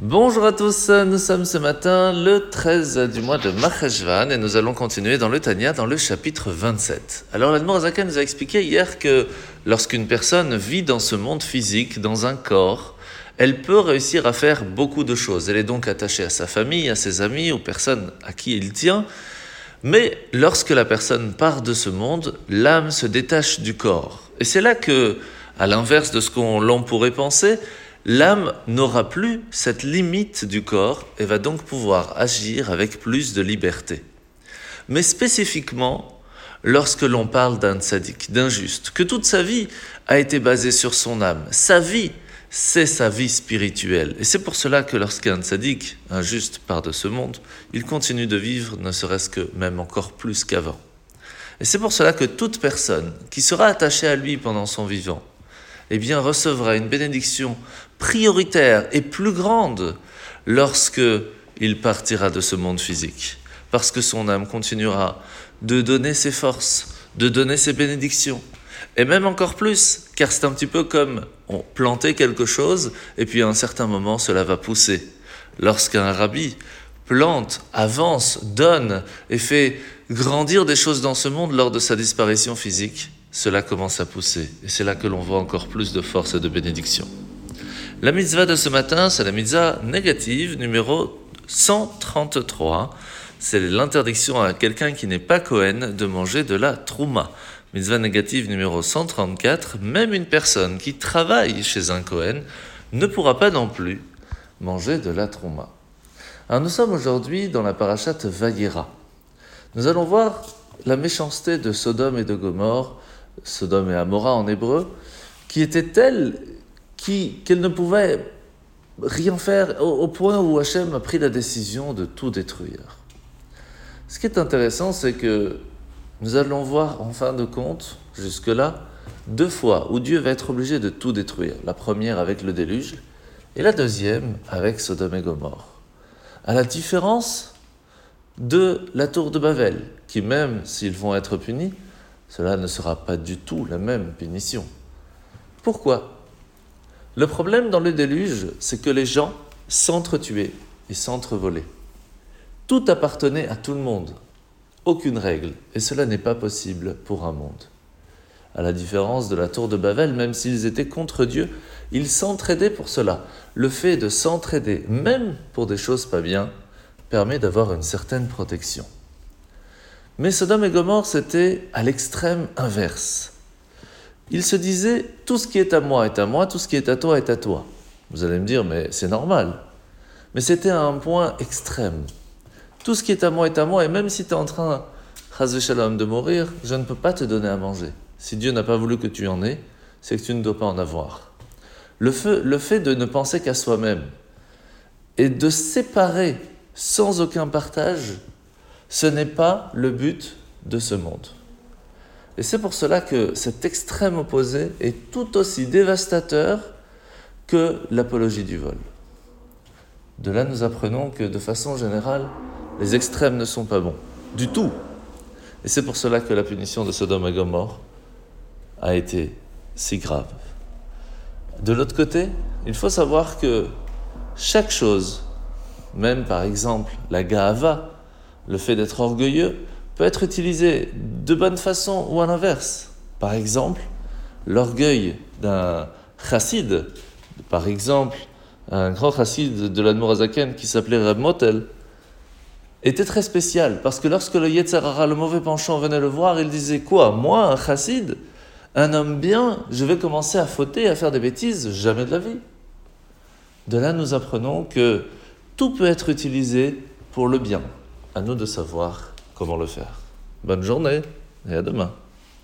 Bonjour à tous, nous sommes ce matin le 13 du mois de Maheshvan et nous allons continuer dans le Tanya dans le chapitre 27. Alors l'Admorazaka nous a expliqué hier que lorsqu'une personne vit dans ce monde physique, dans un corps, elle peut réussir à faire beaucoup de choses. Elle est donc attachée à sa famille, à ses amis, aux personnes à qui il tient. Mais lorsque la personne part de ce monde, l'âme se détache du corps. Et c'est là que, à l'inverse de ce qu'on pourrait penser, l'âme n'aura plus cette limite du corps et va donc pouvoir agir avec plus de liberté. Mais spécifiquement, lorsque l'on parle d'un tzaddik, d'un juste, que toute sa vie a été basée sur son âme, sa vie, c'est sa vie spirituelle. Et c'est pour cela que lorsqu'un tzaddik, un juste, part de ce monde, il continue de vivre, ne serait-ce que même encore plus qu'avant. Et c'est pour cela que toute personne qui sera attachée à lui pendant son vivant, eh bien, recevra une bénédiction prioritaire et plus grande lorsque il partira de ce monde physique. Parce que son âme continuera de donner ses forces, de donner ses bénédictions. Et même encore plus, car c'est un petit peu comme on plantait quelque chose, et puis à un certain moment, cela va pousser. Lorsqu'un rabbi plante, avance, donne et fait grandir des choses dans ce monde lors de sa disparition physique, cela commence à pousser. Et c'est là que l'on voit encore plus de force et de bénédiction. La mitzvah de ce matin, c'est la mitzvah négative numéro 133. C'est l'interdiction à quelqu'un qui n'est pas Cohen de manger de la trouma. Mitzvah négative numéro 134, même une personne qui travaille chez un Cohen ne pourra pas non plus manger de la trouma. Alors nous sommes aujourd'hui dans la parachate Vayera. Nous allons voir la méchanceté de Sodome et de Gomorre Sodome et Amora en hébreu, qui était telle qu'elle ne pouvait rien faire au, point où Hachem a pris la décision de tout détruire. Ce qui est intéressant, c'est que nous allons voir en fin de compte, jusque-là, deux fois où Dieu va être obligé de tout détruire. La première avec le déluge et la deuxième avec Sodome et Gomorre. À la différence de la tour de Babel, qui même s'ils vont être punis, cela ne sera pas du tout la même punition. Pourquoi? Le problème dans le déluge, c'est que les gens s'entretuaient et s'entrevolaient. Tout appartenait à tout le monde, aucune règle, et cela n'est pas possible pour un monde. À la différence de la tour de Babel, même s'ils étaient contre Dieu, ils s'entraidaient pour cela. Le fait de s'entraider, même pour des choses pas bien, permet d'avoir une certaine protection. Mais Sodome et Gomorre, c'était à l'extrême inverse. Ils se disaient tout ce qui est à moi est à moi, tout ce qui est à toi est à toi. Vous allez me dire, mais c'est normal. Mais c'était à un point extrême. Tout ce qui est à moi est à moi, et même si tu es en train, shalom, de mourir, je ne peux pas te donner à manger. Si Dieu n'a pas voulu que tu en aies, c'est que tu ne dois pas en avoir. Le le fait de ne penser qu'à soi-même et de séparer sans aucun partage ce n'est pas le but de ce monde. Et c'est pour cela que cet extrême opposé est tout aussi dévastateur que l'apologie du vol. De là, nous apprenons que de façon générale, les extrêmes ne sont pas bons, du tout. Et c'est pour cela que la punition de Sodome et Gomorre a été si grave. De l'autre côté, il faut savoir que chaque chose, même par exemple la Gaava, le fait d'être orgueilleux peut être utilisé de bonne façon ou à l'inverse. Par exemple, l'orgueil d'un chassid, par exemple, un grand chassid de l'Admorazaken qui s'appelait Reb Motel, était très spécial parce que lorsque le Yetzarara, le mauvais penchant, venait le voir, il disait Quoi Moi, un chassid Un homme bien Je vais commencer à fauter, à faire des bêtises Jamais de la vie. De là, nous apprenons que tout peut être utilisé pour le bien. À nous de savoir comment le faire? Bonne journée et à demain.